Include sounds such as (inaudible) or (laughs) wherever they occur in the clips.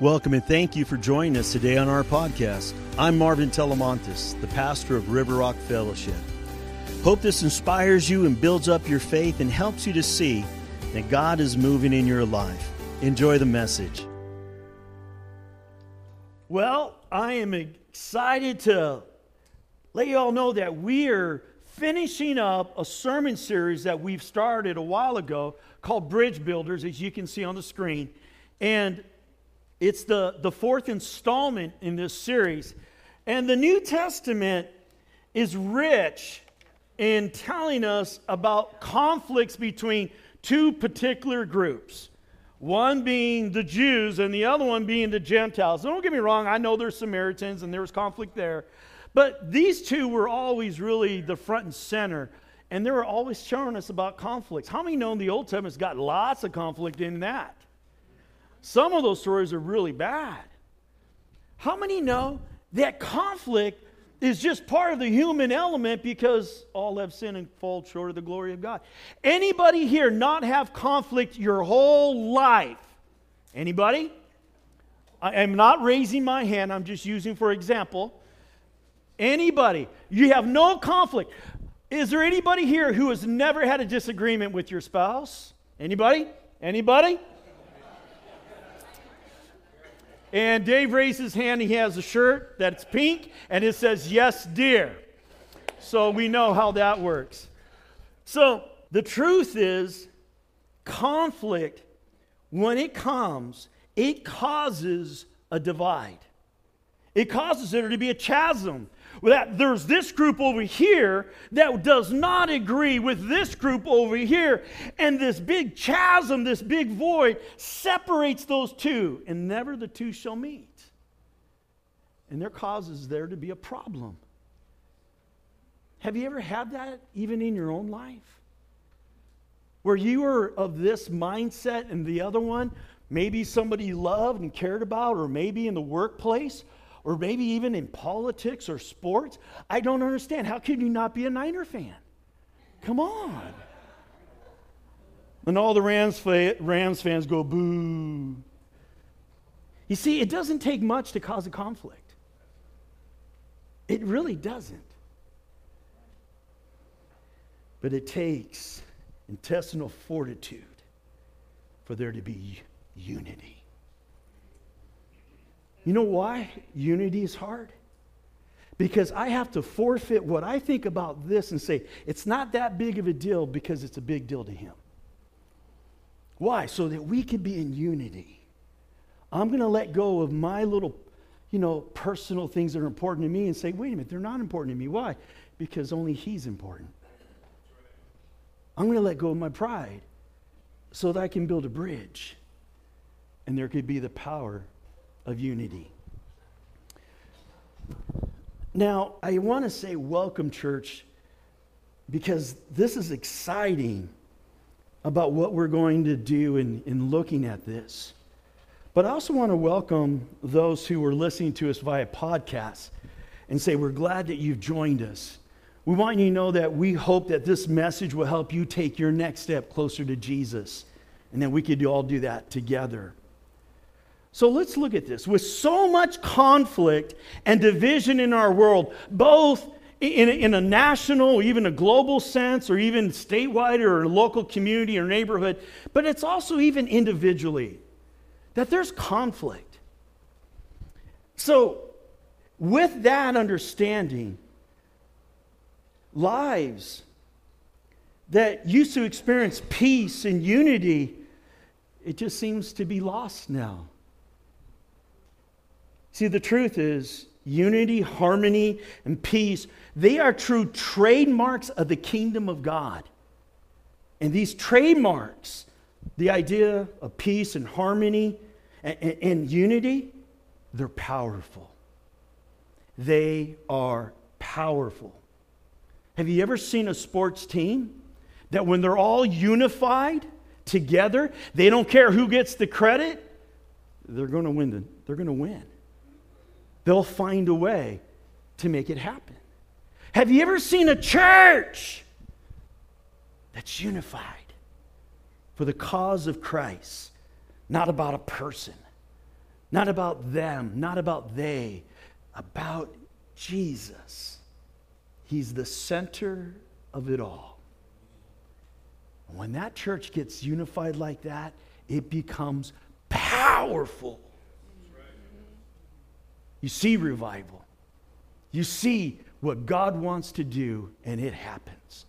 Welcome and thank you for joining us today on our podcast. I'm Marvin Telemontis, the pastor of River Rock Fellowship. Hope this inspires you and builds up your faith and helps you to see that God is moving in your life. Enjoy the message. Well, I am excited to let you all know that we are finishing up a sermon series that we've started a while ago called Bridge Builders, as you can see on the screen. And it's the, the fourth installment in this series. And the New Testament is rich in telling us about conflicts between two particular groups. One being the Jews and the other one being the Gentiles. Don't get me wrong, I know there's Samaritans and there was conflict there. But these two were always really the front and center. And they were always showing us about conflicts. How many know in the Old Testament's got lots of conflict in that? Some of those stories are really bad. How many know that conflict is just part of the human element because all have sinned and fall short of the glory of God? Anybody here not have conflict your whole life? Anybody? I am not raising my hand, I'm just using for example. Anybody? You have no conflict. Is there anybody here who has never had a disagreement with your spouse? Anybody? Anybody? And Dave raised his hand. He has a shirt that's pink and it says, Yes, dear. So we know how that works. So the truth is, conflict, when it comes, it causes a divide. It causes there to be a chasm that there's this group over here that does not agree with this group over here. And this big chasm, this big void separates those two, and never the two shall meet. And there causes there to be a problem. Have you ever had that even in your own life? Where you were of this mindset and the other one, maybe somebody you loved and cared about, or maybe in the workplace, or maybe even in politics or sports. I don't understand. How can you not be a Niner fan? Come on. And all the Rams, Rams fans go, boo. You see, it doesn't take much to cause a conflict. It really doesn't. But it takes intestinal fortitude for there to be unity. You know why unity is hard? Because I have to forfeit what I think about this and say, it's not that big of a deal because it's a big deal to him. Why? So that we can be in unity. I'm going to let go of my little, you know, personal things that are important to me and say, wait a minute, they're not important to me. Why? Because only he's important. I'm going to let go of my pride so that I can build a bridge and there could be the power of unity. Now, I want to say welcome, church, because this is exciting about what we're going to do in, in looking at this. But I also want to welcome those who are listening to us via podcast and say, We're glad that you've joined us. We want you to know that we hope that this message will help you take your next step closer to Jesus and that we could all do that together. So let's look at this. With so much conflict and division in our world, both in a, in a national, even a global sense, or even statewide or local community or neighborhood, but it's also even individually, that there's conflict. So, with that understanding, lives that used to experience peace and unity, it just seems to be lost now. See, the truth is, unity, harmony, and peace, they are true trademarks of the kingdom of God. And these trademarks, the idea of peace and harmony and, and, and unity, they're powerful. They are powerful. Have you ever seen a sports team that when they're all unified together, they don't care who gets the credit, they're going to win. The, they're going to win. They'll find a way to make it happen. Have you ever seen a church that's unified for the cause of Christ, not about a person, Not about them, not about they, about Jesus. He's the center of it all. When that church gets unified like that, it becomes powerful. You see revival. You see what God wants to do, and it happens.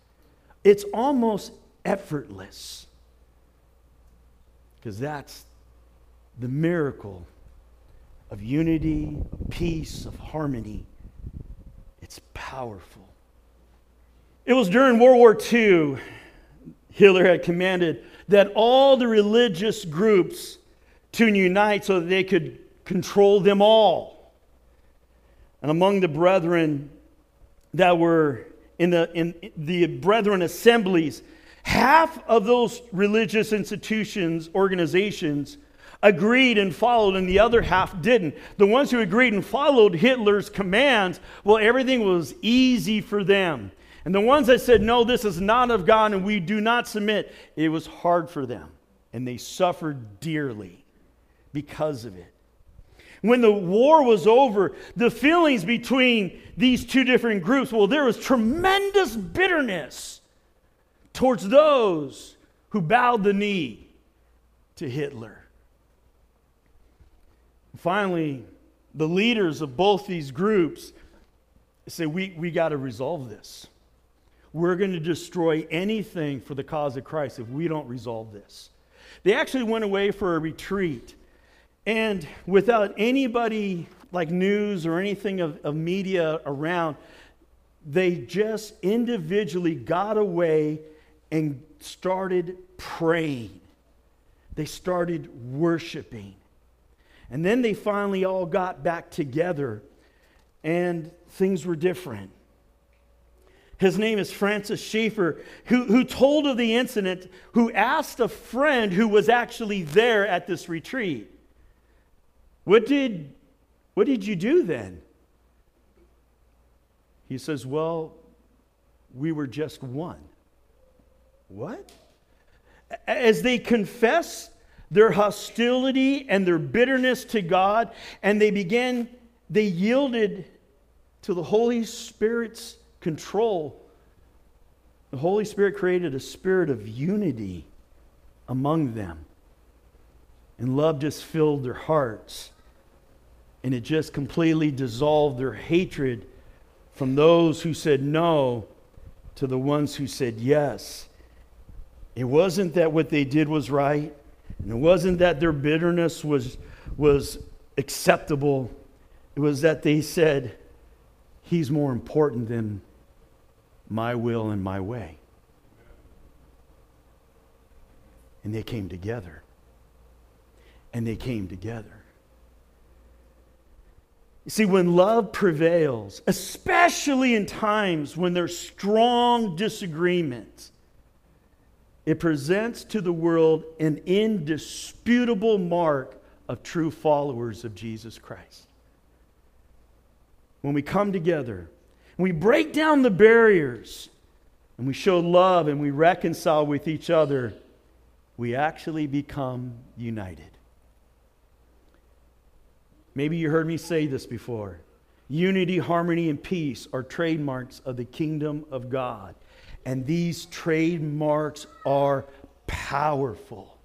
It's almost effortless because that's the miracle of unity, of peace, of harmony. It's powerful. It was during World War II, Hitler had commanded that all the religious groups to unite so that they could control them all. And among the brethren that were in the, in the brethren assemblies, half of those religious institutions, organizations, agreed and followed, and the other half didn't. The ones who agreed and followed Hitler's commands, well, everything was easy for them. And the ones that said, no, this is not of God and we do not submit, it was hard for them. And they suffered dearly because of it. When the war was over, the feelings between these two different groups, well, there was tremendous bitterness towards those who bowed the knee to Hitler. Finally, the leaders of both these groups say, We, we got to resolve this. We're going to destroy anything for the cause of Christ if we don't resolve this. They actually went away for a retreat. And without anybody like news or anything of, of media around, they just individually got away and started praying. They started worshiping. And then they finally all got back together and things were different. His name is Francis Schaeffer, who, who told of the incident, who asked a friend who was actually there at this retreat, What did, what did you do then? He says, Well, we were just one. What? As they confess their hostility and their bitterness to God, and they began, they yielded to the Holy Spirit's control. The Holy Spirit created a spirit of unity among them. And love just filled their hearts. And it just completely dissolved their hatred from those who said no to the ones who said yes. It wasn't that what they did was right. And it wasn't that their bitterness was, was acceptable, it was that they said, He's more important than my will and my way. And they came together. And they came together. You see, when love prevails, especially in times when there's strong disagreements, it presents to the world an indisputable mark of true followers of Jesus Christ. When we come together, we break down the barriers, and we show love and we reconcile with each other, we actually become united. Maybe you heard me say this before. Unity, harmony, and peace are trademarks of the kingdom of God. And these trademarks are powerful.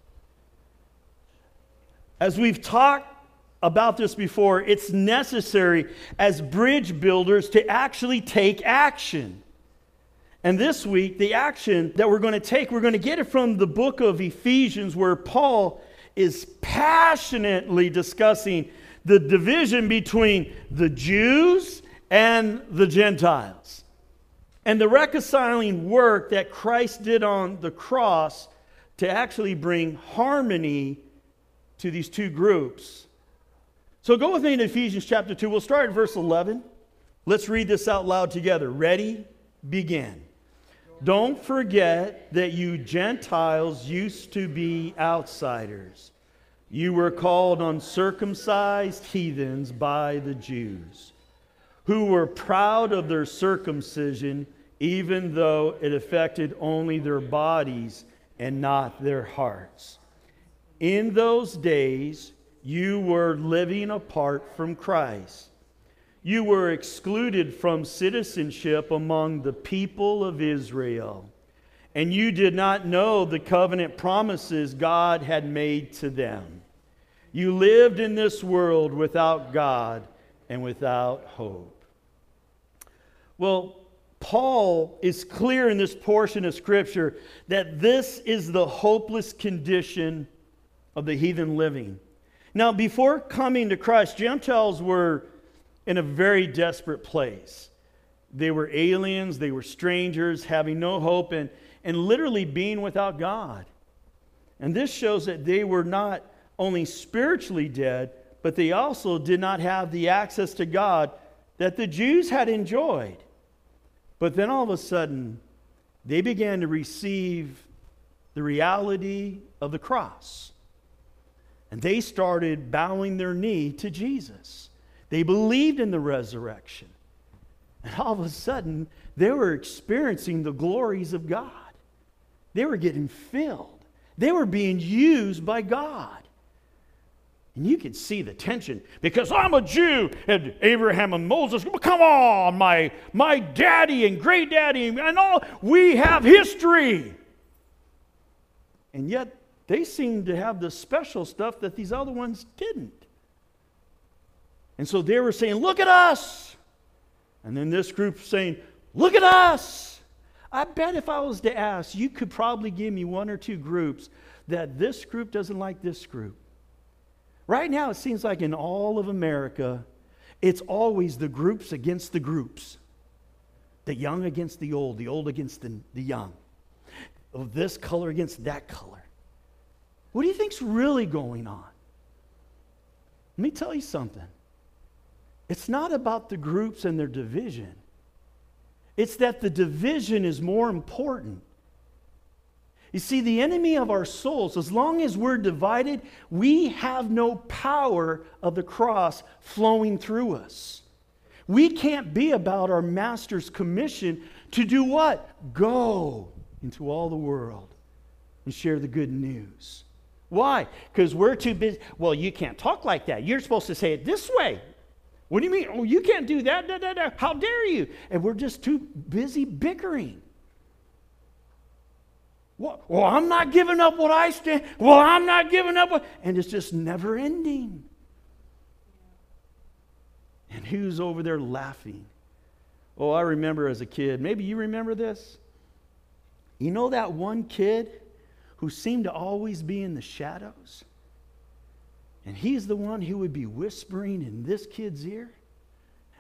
As we've talked about this before, it's necessary as bridge builders to actually take action. And this week, the action that we're going to take, we're going to get it from the book of Ephesians, where Paul is passionately discussing the division between the Jews and the Gentiles and the reconciling work that Christ did on the cross to actually bring harmony to these two groups. So go with me in Ephesians chapter 2. We'll start at verse 11. Let's read this out loud together. Ready? Begin. Don't forget that you Gentiles used to be outsiders. You were called uncircumcised heathens by the Jews, who were proud of their circumcision even though it affected only their bodies and not their hearts. In those days, you were living apart from Christ. You were excluded from citizenship among the people of Israel, and you did not know the covenant promises God had made to them. You lived in this world without God and without hope. Well, Paul is clear in this portion of Scripture that this is the hopeless condition of the heathen living. Now, before coming to Christ, Gentiles were in a very desperate place. They were aliens, they were strangers, having no hope, and, and literally being without God. And this shows that they were not only spiritually dead, but they also did not have the access to God that the Jews had enjoyed. But then all of a sudden, they began to receive the reality of the cross. And they started bowing their knee to Jesus. They believed in the resurrection. And all of a sudden, they were experiencing the glories of God. They were getting filled, they were being used by God. And you could see the tension because I'm a Jew and Abraham and Moses, come on, my, my daddy and great daddy and all, we have history. And yet they seem to have the special stuff that these other ones didn't. And so they were saying, Look at us. And then this group saying, Look at us. I bet if I was to ask, you could probably give me one or two groups that this group doesn't like this group. Right now, it seems like in all of America, it's always the groups against the groups the young against the old, the old against the, the young, of this color against that color. What do you think's really going on? Let me tell you something. It's not about the groups and their division. It's that the division is more important you see, the enemy of our souls, as long as we're divided, we have no power of the cross flowing through us. We can't be about our master's commission to do what? Go into all the world and share the good news. Why? Because we're too busy. Well, you can't talk like that. You're supposed to say it this way. What do you mean? Oh, you can't do that. Da, da, da. How dare you? And we're just too busy bickering. Well, well, I'm not giving up what I stand. Well, I'm not giving up what. And it's just never ending. And who's over there laughing? Oh, I remember as a kid. Maybe you remember this. You know that one kid who seemed to always be in the shadows? And he's the one who would be whispering in this kid's ear.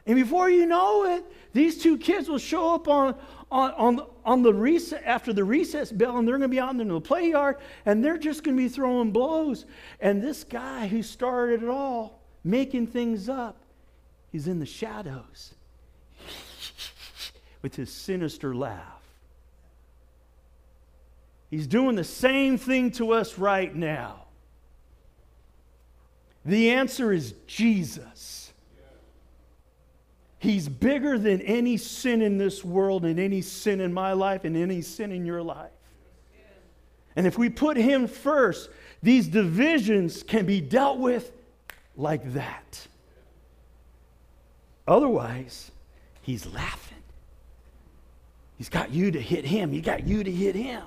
And before you know it, these two kids will show up on, on, on, on the recess, after the recess bell, and they're going to be out in the play yard, and they're just going to be throwing blows. And this guy who started it all, making things up, he's in the shadows (laughs) with his sinister laugh. He's doing the same thing to us right now. The answer is Jesus. He's bigger than any sin in this world and any sin in my life and any sin in your life. And if we put him first, these divisions can be dealt with like that. Otherwise, he's laughing. He's got you to hit him, he got you to hit him.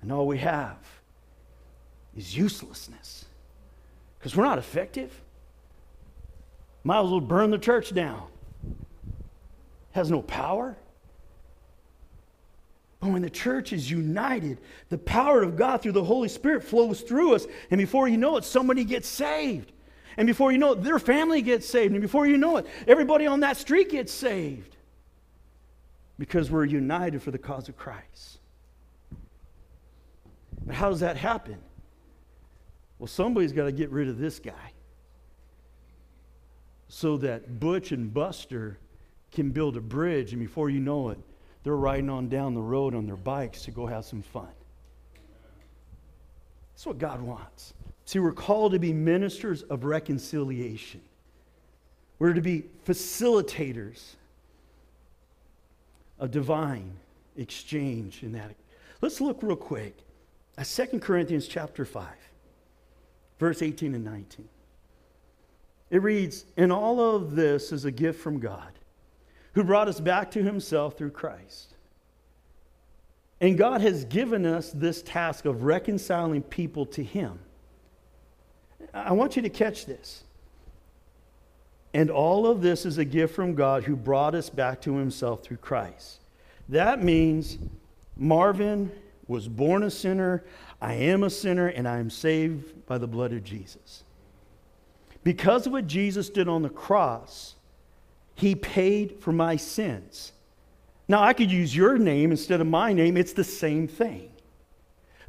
And all we have is uselessness because we're not effective. Might as well burn the church down. Has no power. But when the church is united, the power of God through the Holy Spirit flows through us. And before you know it, somebody gets saved. And before you know it, their family gets saved. And before you know it, everybody on that street gets saved. Because we're united for the cause of Christ. But how does that happen? Well, somebody's got to get rid of this guy so that Butch and Buster can build a bridge, and before you know it, they're riding on down the road on their bikes to go have some fun. That's what God wants. See, we're called to be ministers of reconciliation. We're to be facilitators of divine exchange in that. Let's look real quick at 2 Corinthians chapter 5, verse 18 and 19. It reads, And all of this is a gift from God, who brought us back to himself through Christ. And God has given us this task of reconciling people to him. I want you to catch this. And all of this is a gift from God who brought us back to himself through Christ. That means Marvin was born a sinner, I am a sinner, and I am saved by the blood of Jesus. Because of what Jesus did on the cross, he paid for my sins. Now, I could use your name instead of my name, it's the same thing.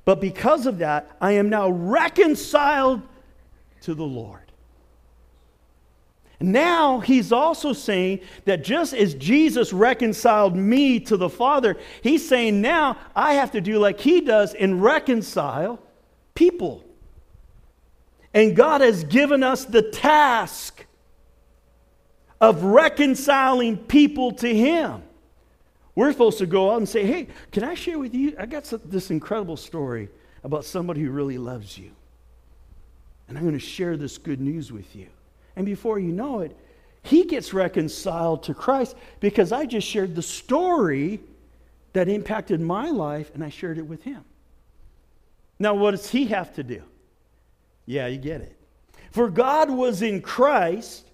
But because of that, I am now reconciled to the Lord. Now he's also saying that just as Jesus reconciled me to the Father, he's saying now I have to do like he does and reconcile people. And God has given us the task of reconciling people to him. We're supposed to go out and say, hey, can I share with you? I got this incredible story about somebody who really loves you. And I'm going to share this good news with you. And before you know it, he gets reconciled to Christ because I just shared the story that impacted my life and I shared it with him. Now, what does he have to do? Yeah, you get it. For God was in Christ,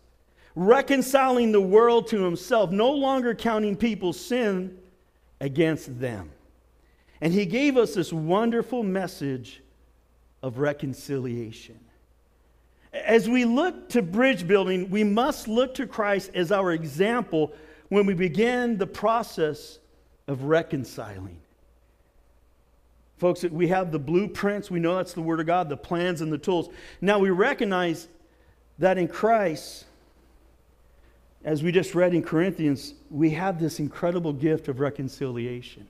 reconciling the world to himself, no longer counting people's sin against them. And he gave us this wonderful message of reconciliation. As we look to bridge building, we must look to Christ as our example when we begin the process of reconciling. Folks, we have the blueprints. We know that's the Word of God, the plans and the tools. Now we recognize that in Christ, as we just read in Corinthians, we have this incredible gift of reconciliation.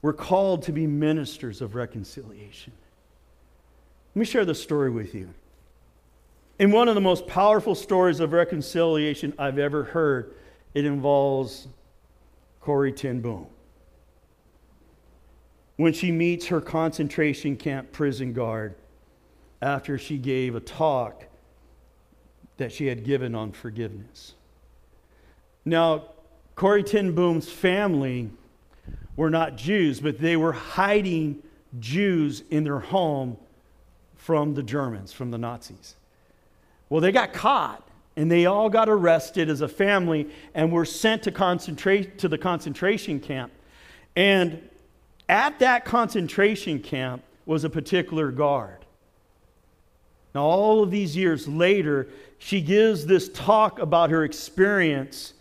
We're called to be ministers of reconciliation. Let me share this story with you. In one of the most powerful stories of reconciliation I've ever heard, it involves Corrie ten Boom. When she meets her concentration camp prison guard after she gave a talk that she had given on forgiveness. Now, Corrie ten Boom's family were not Jews, but they were hiding Jews in their home from the Germans, from the Nazis. Well, they got caught and they all got arrested as a family and were sent to, concentrate, to the concentration camp. And at that concentration camp was a particular guard. Now, all of these years later, she gives this talk about her experience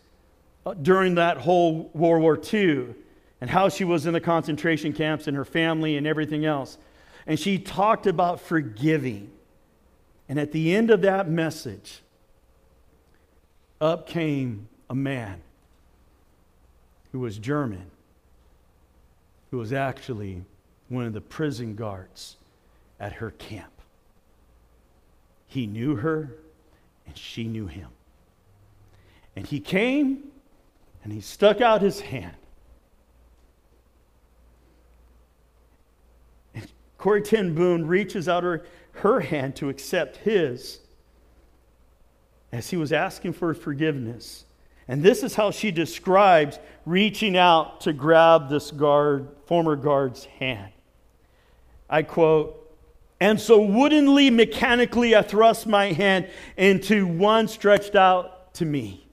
uh, during that whole World War II and how she was in the concentration camps and her family and everything else and she talked about forgiving. And at the end of that message, up came a man who was German, who was actually one of the prison guards at her camp. He knew her, and she knew him. And he came and he stuck out his hand And Corrie ten Boom reaches out her, her hand to accept his as he was asking for forgiveness. And this is how she describes reaching out to grab this guard, former guard's hand. I quote, and so woodenly, mechanically, I thrust my hand into one stretched out to me.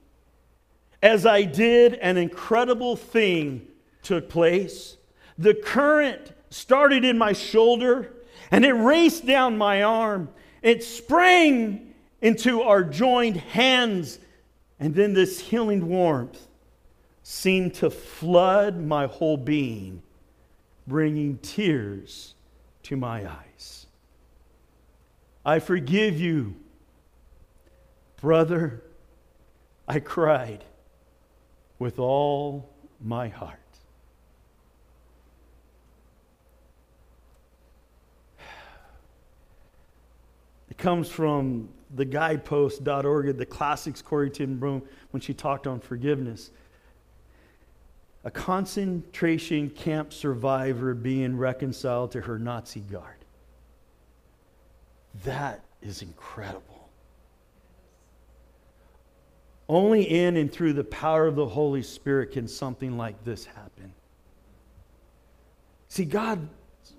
As I did, an incredible thing took place. The current started in my shoulder and it raced down my arm. It sprang into our joined hands. And then this healing warmth seemed to flood my whole being, bringing tears to my eyes. I forgive you, brother. I cried with all my heart. (sighs) It comes from the guidepost.org, the classics, Corrie ten when she talked on forgiveness. A concentration camp survivor being reconciled to her Nazi guard. That is incredible. Only in and through the power of the Holy Spirit can something like this happen. See, God's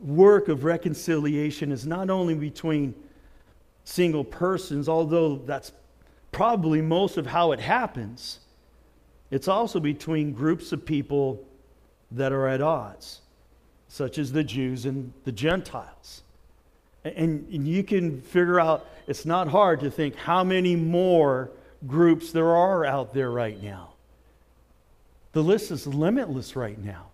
work of reconciliation is not only between single persons, although that's probably most of how it happens, it's also between groups of people that are at odds, such as the Jews and the Gentiles. And, you can figure out, it's not hard to think how many more groups there are out there right now. The list is limitless right now.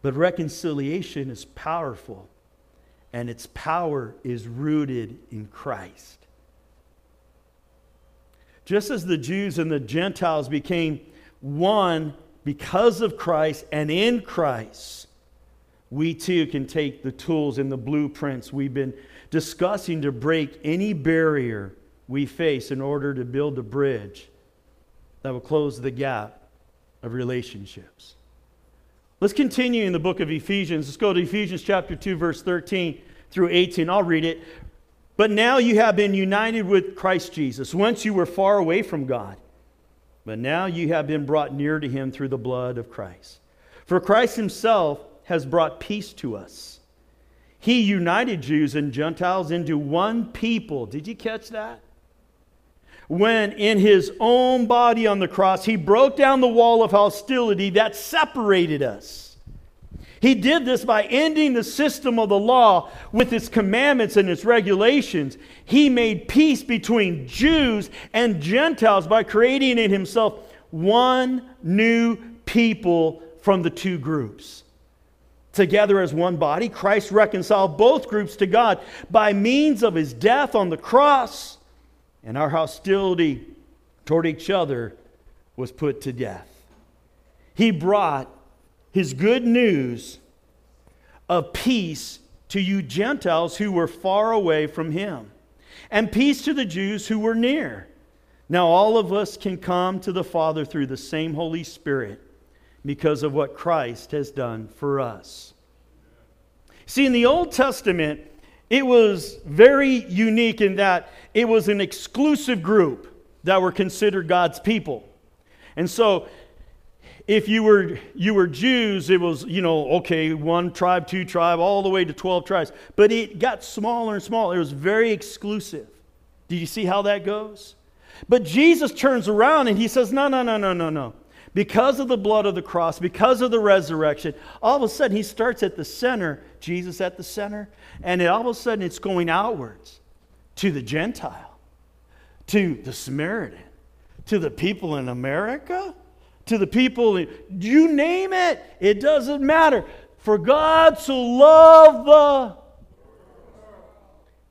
But reconciliation is powerful, and its power is rooted in Christ. Just as the Jews and the Gentiles became one because of Christ and in Christ, we too can take the tools and the blueprints we've been discussing to break any barrier we face in order to build a bridge that will close the gap of relationships. Let's continue in the book of Ephesians. Let's go to Ephesians chapter 2, verse 13 through 18. I'll read it. But now you have been united with Christ Jesus. Once you were far away from God, but now you have been brought near to him through the blood of Christ. For Christ himself has brought peace to us. He united Jews and Gentiles into one people. Did you catch that? When in his own body on the cross, he broke down the wall of hostility that separated us he did this by ending the system of the law with its commandments and its regulations. He made peace between Jews and Gentiles by creating in himself one new people from the two groups. Together as one body, Christ reconciled both groups to God by means of his death on the cross, and our hostility toward each other was put to death. He brought his good news of peace to you Gentiles who were far away from him, and peace to the Jews who were near. Now, all of us can come to the Father through the same Holy Spirit because of what Christ has done for us. See, in the Old Testament, it was very unique in that it was an exclusive group that were considered God's people. And so if you were you were Jews, it was, you know, okay, one tribe, two tribe, all the way to 12 tribes. But it got smaller and smaller. It was very exclusive. Do you see how that goes? But Jesus turns around and he says, No, no, no, no, no, no. Because of the blood of the cross, because of the resurrection, all of a sudden he starts at the center, Jesus at the center, and it, all of a sudden it's going outwards to the Gentile, to the Samaritan, to the people in America to the people, you name it, it doesn't matter. For God so loved the.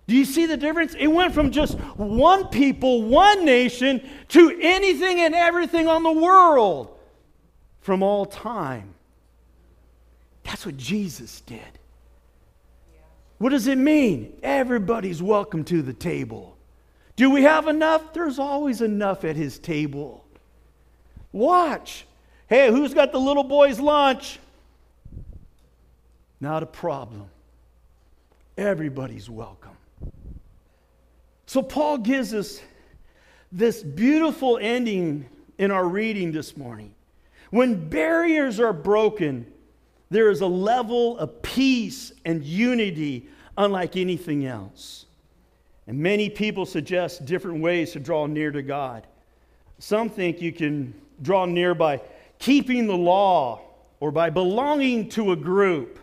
Do you see the difference? It went from just one people, one nation, to anything and everything on the world from all time. That's what Jesus did. What does it mean? Everybody's welcome to the table. Do we have enough? There's always enough at his table. Watch. Hey, who's got the little boy's lunch? Not a problem. Everybody's welcome. So, Paul gives us this beautiful ending in our reading this morning. When barriers are broken, there is a level of peace and unity unlike anything else. And many people suggest different ways to draw near to God. Some think you can draw near by keeping the law or by belonging to a group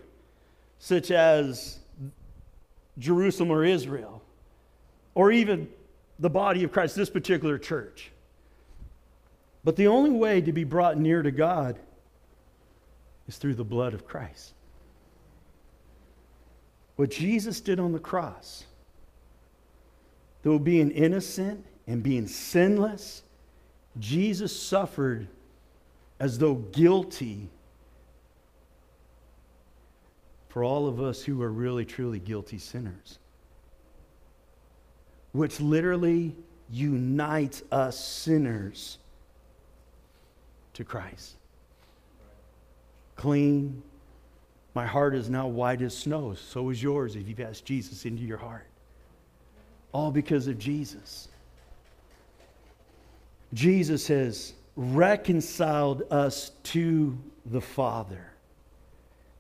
such as Jerusalem or Israel, or even the body of Christ, this particular church. But the only way to be brought near to God is through the blood of Christ. What Jesus did on the cross, though being innocent and being sinless, Jesus suffered as though guilty for all of us who are really, truly guilty sinners, which literally unites us sinners to Christ. Clean, My heart is now white as snow. So is yours if you've asked Jesus into your heart. All because of Jesus. Jesus has reconciled us to the Father.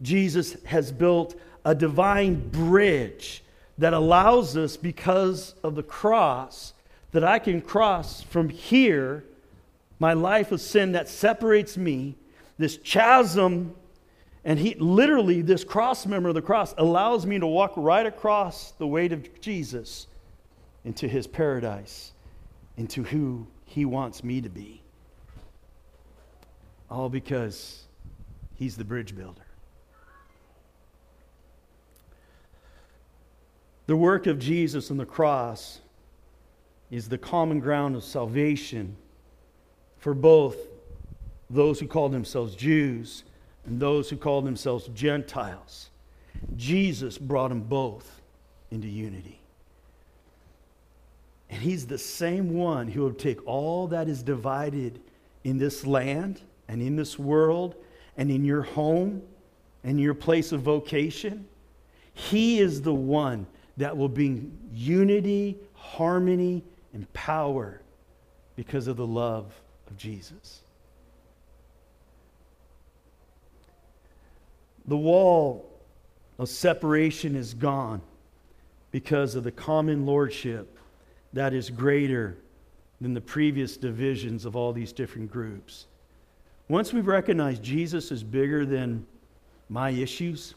Jesus has built a divine bridge that allows us, because of the cross, that I can cross from here, my life of sin that separates me, this chasm, and he literally, this cross member of the cross allows me to walk right across the weight of Jesus into his paradise, into who he wants me to be. All because he's the bridge builder. The work of Jesus on the cross is the common ground of salvation for both those who call themselves Jews and those who call themselves Gentiles. Jesus brought them both into unity. And he's the same one who will take all that is divided in this land and in this world and in your home and your place of vocation. He is the one that will bring unity, harmony, and power because of the love of Jesus. The wall of separation is gone because of the common lordship that is greater than the previous divisions of all these different groups. Once we recognize Jesus is bigger than my issues,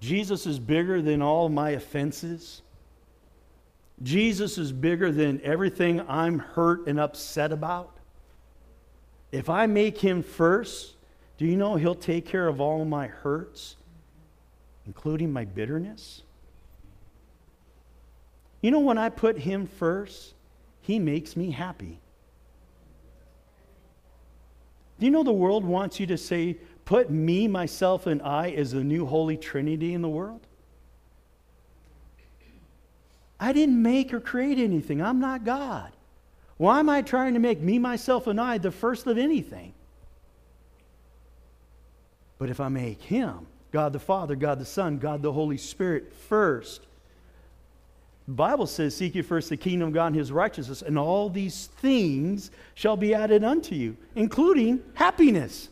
Jesus is bigger than all my offenses. Jesus is bigger than everything I'm hurt and upset about. If I make him first, do you know he'll take care of all my hurts, including my bitterness? You know, when I put him first, he makes me happy. Do you know the world wants you to say, put me, myself, and I as the new Holy Trinity in the world? I didn't make or create anything. I'm not God. Why am I trying to make me, myself, and I the first of anything? But if I make Him, God the Father, God the Son, God the Holy Spirit first, the Bible says, Seek ye first the kingdom of God and his righteousness, and all these things shall be added unto you, including happiness.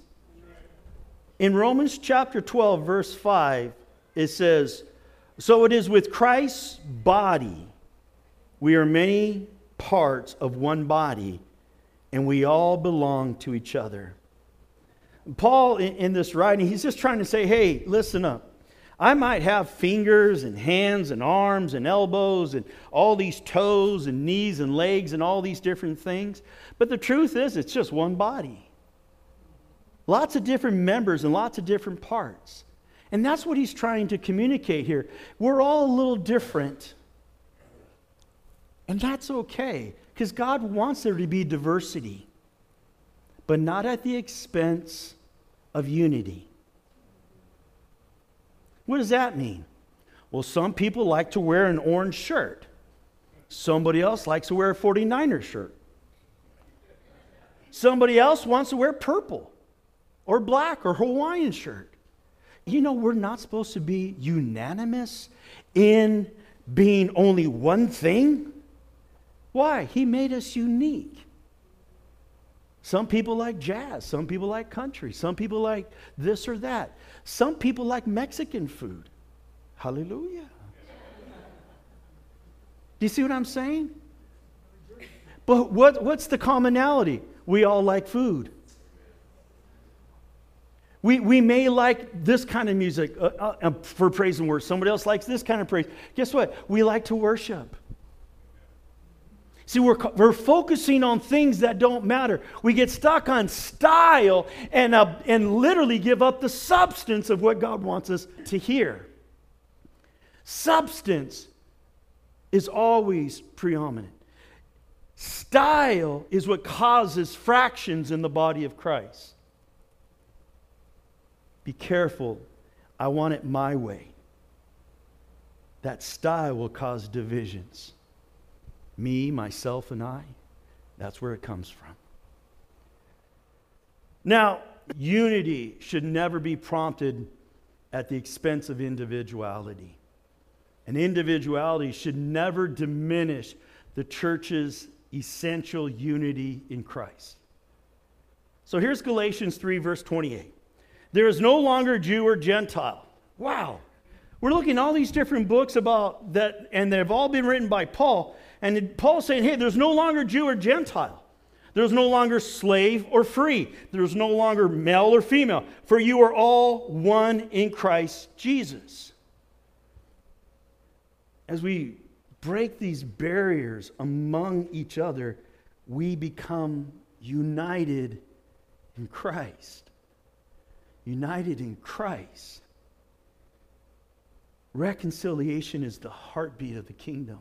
In Romans chapter 12, verse 5, it says, So it is with Christ's body. We are many parts of one body, and we all belong to each other. Paul, in, this writing, he's just trying to say, hey, listen up. I might have fingers and hands and arms and elbows and all these toes and knees and legs and all these different things. But the truth is, it's just one body. Lots of different members and lots of different parts. And that's what he's trying to communicate here. We're all a little different. And that's okay, because God wants there to be diversity, but not at the expense of unity. What does that mean? Well, some people like to wear an orange shirt. Somebody else likes to wear a 49er shirt. Somebody else wants to wear purple or black or Hawaiian shirt. You know, we're not supposed to be unanimous in being only one thing. Why? He made us unique. Some people like jazz, some people like country, some people like this or that. Some people like Mexican food. Hallelujah. Do you see what I'm saying? But what, what's the commonality? We all like food. We, we may like this kind of music uh, uh, for praise and worship. Somebody else likes this kind of praise. Guess what? We like to worship. See, we're, we're focusing on things that don't matter. We get stuck on style and, uh, and literally give up the substance of what God wants us to hear. Substance is always preeminent. Style is what causes fractions in the body of Christ. Be careful. I want it my way. That style will cause divisions. Me, myself, and I. That's where it comes from. Now, unity should never be prompted at the expense of individuality. And individuality should never diminish the church's essential unity in Christ. So here's Galatians 3, verse 28. There is no longer Jew or Gentile. Wow. We're looking at all these different books about that, and they've all been written by Paul. And Paul's saying, hey, there's no longer Jew or Gentile. There's no longer slave or free. There's no longer male or female. For you are all one in Christ Jesus. As we break these barriers among each other, we become united in Christ. United in Christ. Reconciliation is the heartbeat of the kingdom.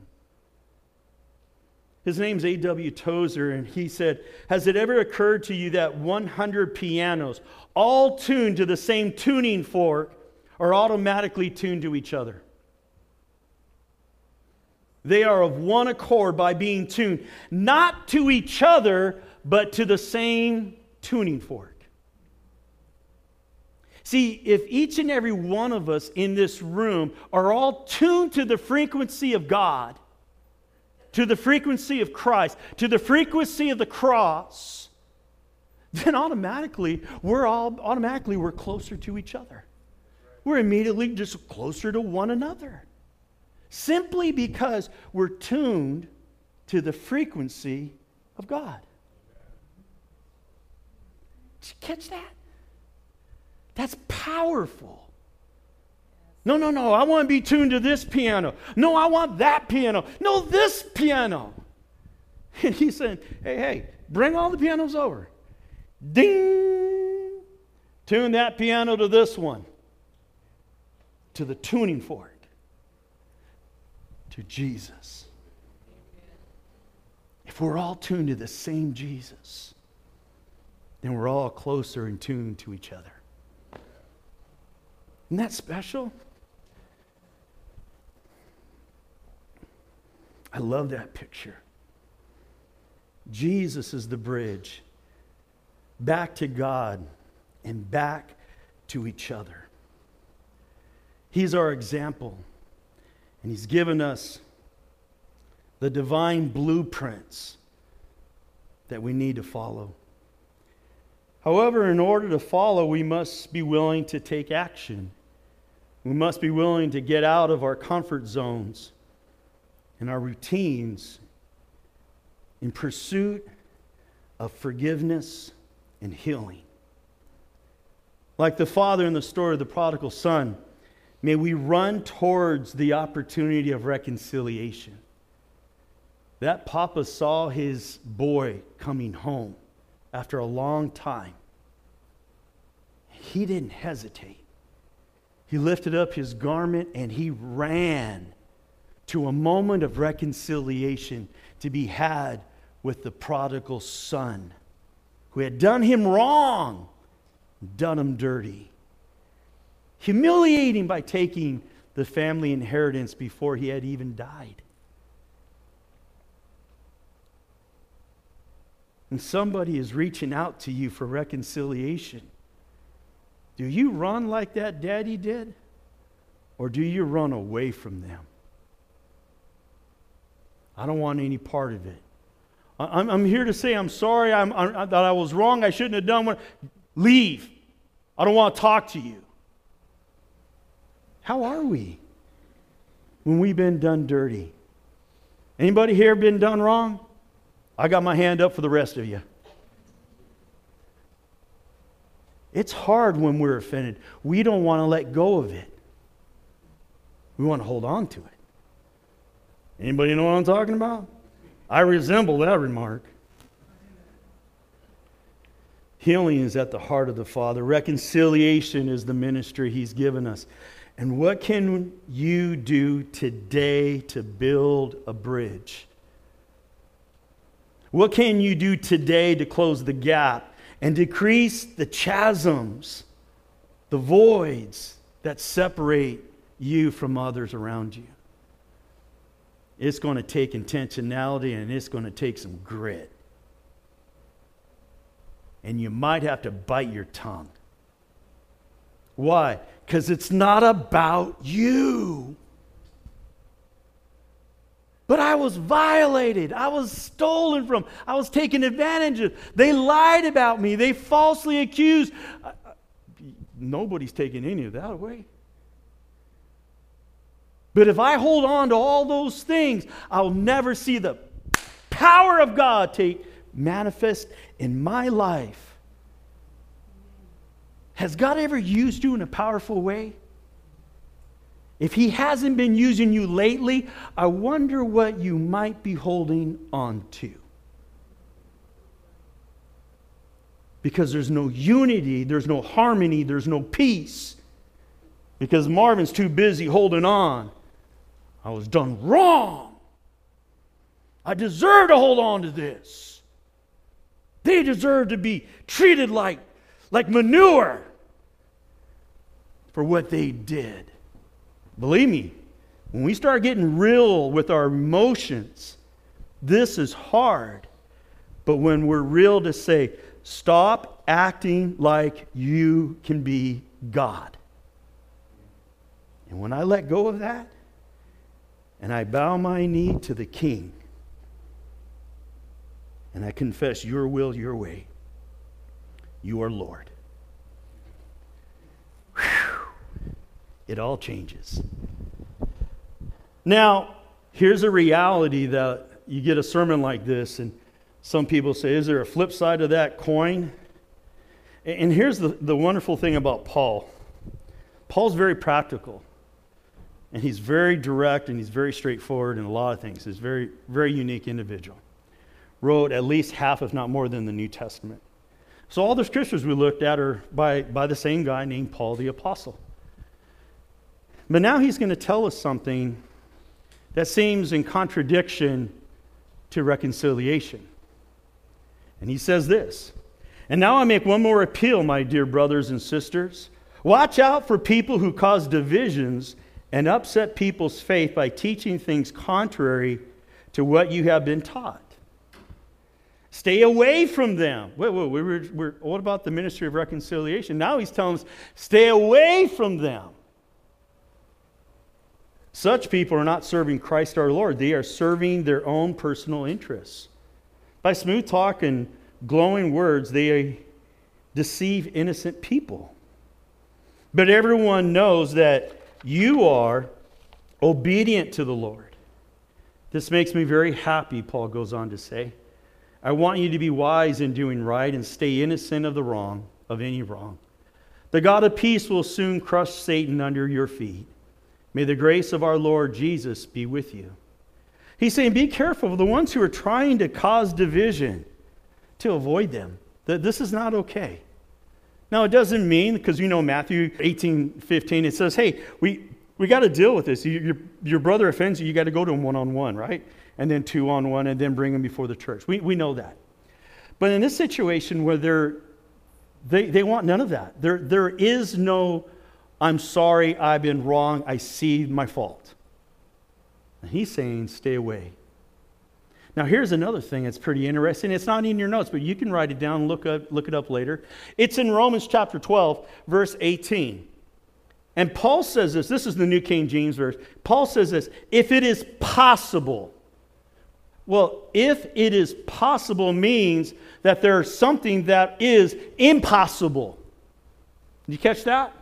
His name's A.W. Tozer, and he said, Has it ever occurred to you that 100 pianos, all tuned to the same tuning fork, are automatically tuned to each other? They are of one accord by being tuned, not to each other, but to the same tuning fork. See, if each and every one of us in this room are all tuned to the frequency of God, to the frequency of Christ, to the frequency of the cross, (laughs) then automatically we're all automatically we're closer to each other. We're immediately just closer to one another. Simply because we're tuned to the frequency of God. Did you catch that? That's powerful. No, no, no. I want to be tuned to this piano. No, I want that piano. No, this piano. (laughs) And he said, hey, hey, bring all the pianos over. Ding! Tune that piano to this one, to the tuning fork, to Jesus. If we're all tuned to the same Jesus, then we're all closer in tune to each other. Isn't that special? I love that picture. Jesus is the bridge back to God and back to each other. He's our example, and He's given us the divine blueprints that we need to follow. However, in order to follow, we must be willing to take action. We must be willing to get out of our comfort zones and our routines in pursuit of forgiveness and healing. Like the father in the story of the prodigal son, may we run towards the opportunity of reconciliation. That papa saw his boy coming home after a long time. He didn't hesitate. He lifted up his garment and he ran to a moment of reconciliation to be had with the prodigal son who had done him wrong, done him dirty, humiliating by taking the family inheritance before he had even died. And somebody is reaching out to you for reconciliation. Do you run like that daddy did? Or do you run away from them? I don't want any part of it. I'm, I'm here to say I'm sorry I'm, I'm, I was wrong. I shouldn't have done what. Leave. I don't want to talk to you. How are we when we've been done dirty? Anybody here been done wrong? I got my hand up for the rest of you. It's hard when we're offended. We don't want to let go of it. We want to hold on to it. Anybody know what I'm talking about? I resemble that remark. Healing is at the heart of the Father. Reconciliation is the ministry He's given us. And what can you do today to build a bridge? What can you do today to close the gap and decrease the chasms, the voids that separate you from others around you? It's going to take intentionality and it's going to take some grit. and you might have to bite your tongue. Why? Because it's not about you. But I was violated. I was stolen from. I was taken advantage of. They lied about me. They falsely accused. Nobody's taking any of that away. But if I hold on to all those things, I'll never see the power of God take manifest in my life. Has God ever used you in a powerful way? If He hasn't been using you lately, I wonder what you might be holding on to. Because there's no unity, there's no harmony, there's no peace. Because Marvin's too busy holding on. I was done wrong. I deserve to hold on to this. They deserve to be treated like, like manure for what they did. Believe me, when we start getting real with our emotions, this is hard. But when we're real to say, stop acting like you can be God. And when I let go of that, and I bow my knee to the King, and I confess your will, your way. You are Lord. Whew. It all changes. Now, here's a reality that you get a sermon like this, and some people say, Is there a flip side of that coin? And here's the, the wonderful thing about Paul Paul's very practical, and he's very direct, and he's very straightforward in a lot of things. He's a very, very unique individual wrote at least half, if not more, than the New Testament. So all the scriptures we looked at are by, by the same guy named Paul the Apostle. But now he's going to tell us something that seems in contradiction to reconciliation. And he says this And now I make one more appeal, my dear brothers and sisters. Watch out for people who cause divisions and upset people's faith by teaching things contrary to what you have been taught. Stay away from them. Wait, wait, we were, we're, what about the ministry of reconciliation? Now he's telling us, stay away from them. Such people are not serving Christ our Lord, they are serving their own personal interests. By smooth talk and glowing words, they deceive innocent people. But everyone knows that you are obedient to the Lord. This makes me very happy, Paul goes on to say. I want you to be wise in doing right and stay innocent of the wrong, of any wrong. The God of peace will soon crush Satan under your feet. May the grace of our Lord Jesus be with you. He's saying, be careful of the ones who are trying to cause division, to avoid them. This is not okay. Now, it doesn't mean, because you know Matthew 18, 15, it says, hey, we, we got to deal with this. Your, your brother offends you, you got to go to him one on one, right? and then two on one, and then bring him before the church. We, we know that. But in this situation where they're, they, they want none of that, there, there is no, I'm sorry, I've been wrong, I see my fault. And he's saying, stay away. Now, here's another thing that's pretty interesting. It's not in your notes, but you can write it down look, up, look it up later. It's in Romans chapter 12, verse 18. And Paul says this this is the New King James verse. Paul says this if it is possible, well, if it is possible means that there's something that is impossible. Did you catch that?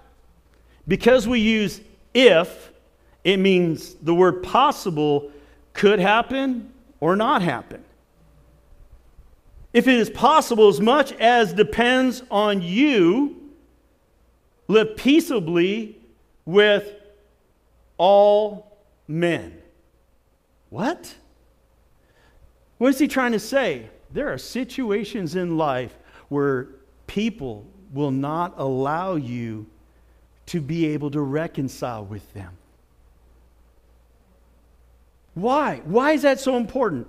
Because we use if, it means the word possible could happen or not happen. If it is possible, as much as depends on you, live peaceably with all men. What? What is he trying to say? There are situations in life where people will not allow you to be able to reconcile with them. Why? Why is that so important?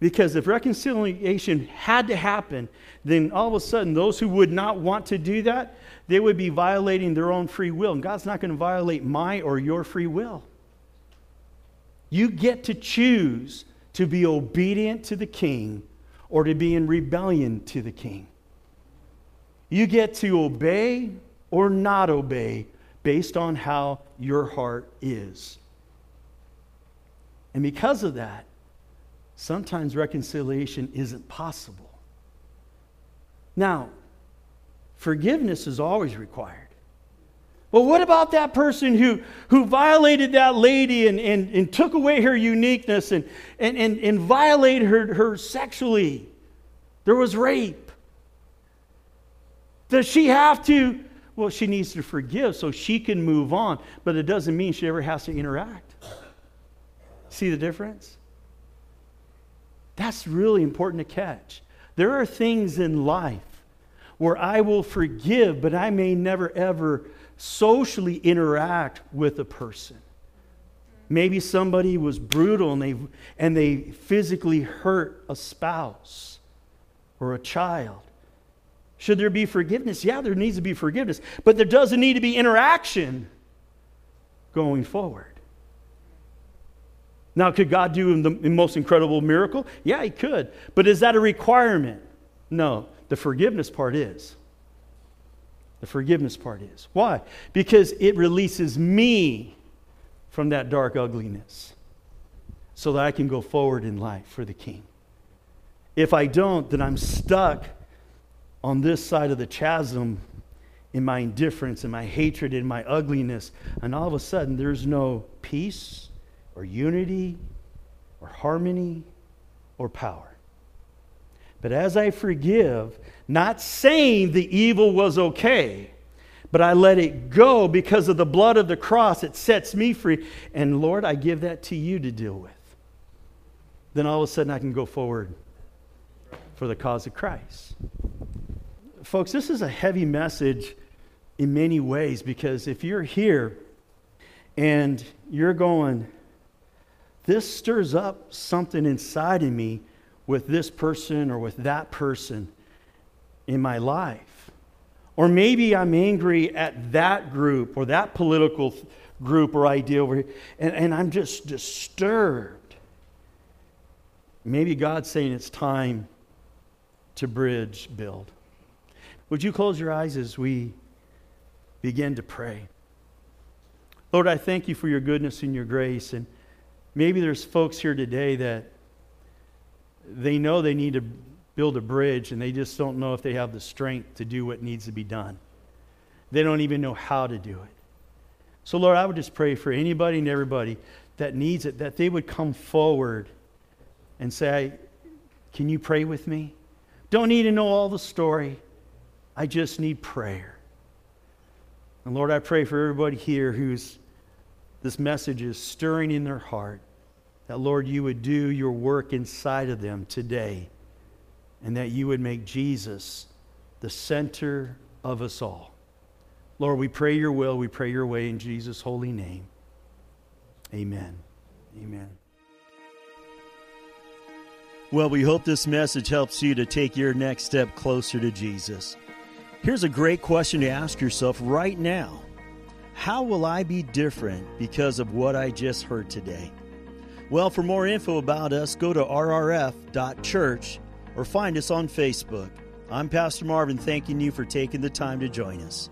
Because if reconciliation had to happen, then all of a sudden, those who would not want to do that, they would be violating their own free will. And God's not going to violate my or your free will. You get to choose to be obedient to the king or to be in rebellion to the king. You get to obey or not obey based on how your heart is. And because of that, sometimes reconciliation isn't possible. Now, forgiveness is always required. Well, what about that person who, who violated that lady and, and, and took away her uniqueness and, and, and, and violated her, her sexually? There was rape. Does she have to? Well, she needs to forgive so she can move on, but it doesn't mean she ever has to interact. See the difference? That's really important to catch. There are things in life where I will forgive, but I may never ever socially interact with a person. Maybe somebody was brutal and they, and they physically hurt a spouse or a child. Should there be forgiveness? Yeah, there needs to be forgiveness, but there doesn't need to be interaction going forward. Now, could God do the most incredible miracle? Yeah, He could. But is that a requirement? No. The forgiveness part is. The forgiveness part is. Why? Because it releases me from that dark ugliness so that I can go forward in life for the King. If I don't, then I'm stuck on this side of the chasm in my indifference and my hatred and my ugliness. And all of a sudden, there's no peace or unity or harmony or power. But as I forgive, not saying the evil was okay, but I let it go because of the blood of the cross. It sets me free. And Lord, I give that to you to deal with. Then all of a sudden I can go forward for the cause of Christ. Folks, this is a heavy message in many ways because if you're here and you're going, this stirs up something inside of me with this person or with that person in my life. Or maybe I'm angry at that group or that political group or idea over here, and, and I'm just disturbed. Maybe God's saying it's time to bridge build. Would you close your eyes as we begin to pray? Lord, I thank you for your goodness and your grace. And maybe there's folks here today that they know they need to build a bridge and they just don't know if they have the strength to do what needs to be done. They don't even know how to do it. So, Lord, I would just pray for anybody and everybody that needs it, that they would come forward and say, Can you pray with me? Don't need to know all the story. I just need prayer. And Lord, I pray for everybody here who's this message is stirring in their heart that, Lord, you would do your work inside of them today and that you would make Jesus the center of us all. Lord, we pray your will, we pray your way in Jesus' holy name. Amen. Amen. Well, we hope this message helps you to take your next step closer to Jesus. Here's a great question to ask yourself right now How will I be different because of what I just heard today? Well, for more info about us, go to rrf.church or find us on Facebook. I'm Pastor Marvin, thanking you for taking the time to join us.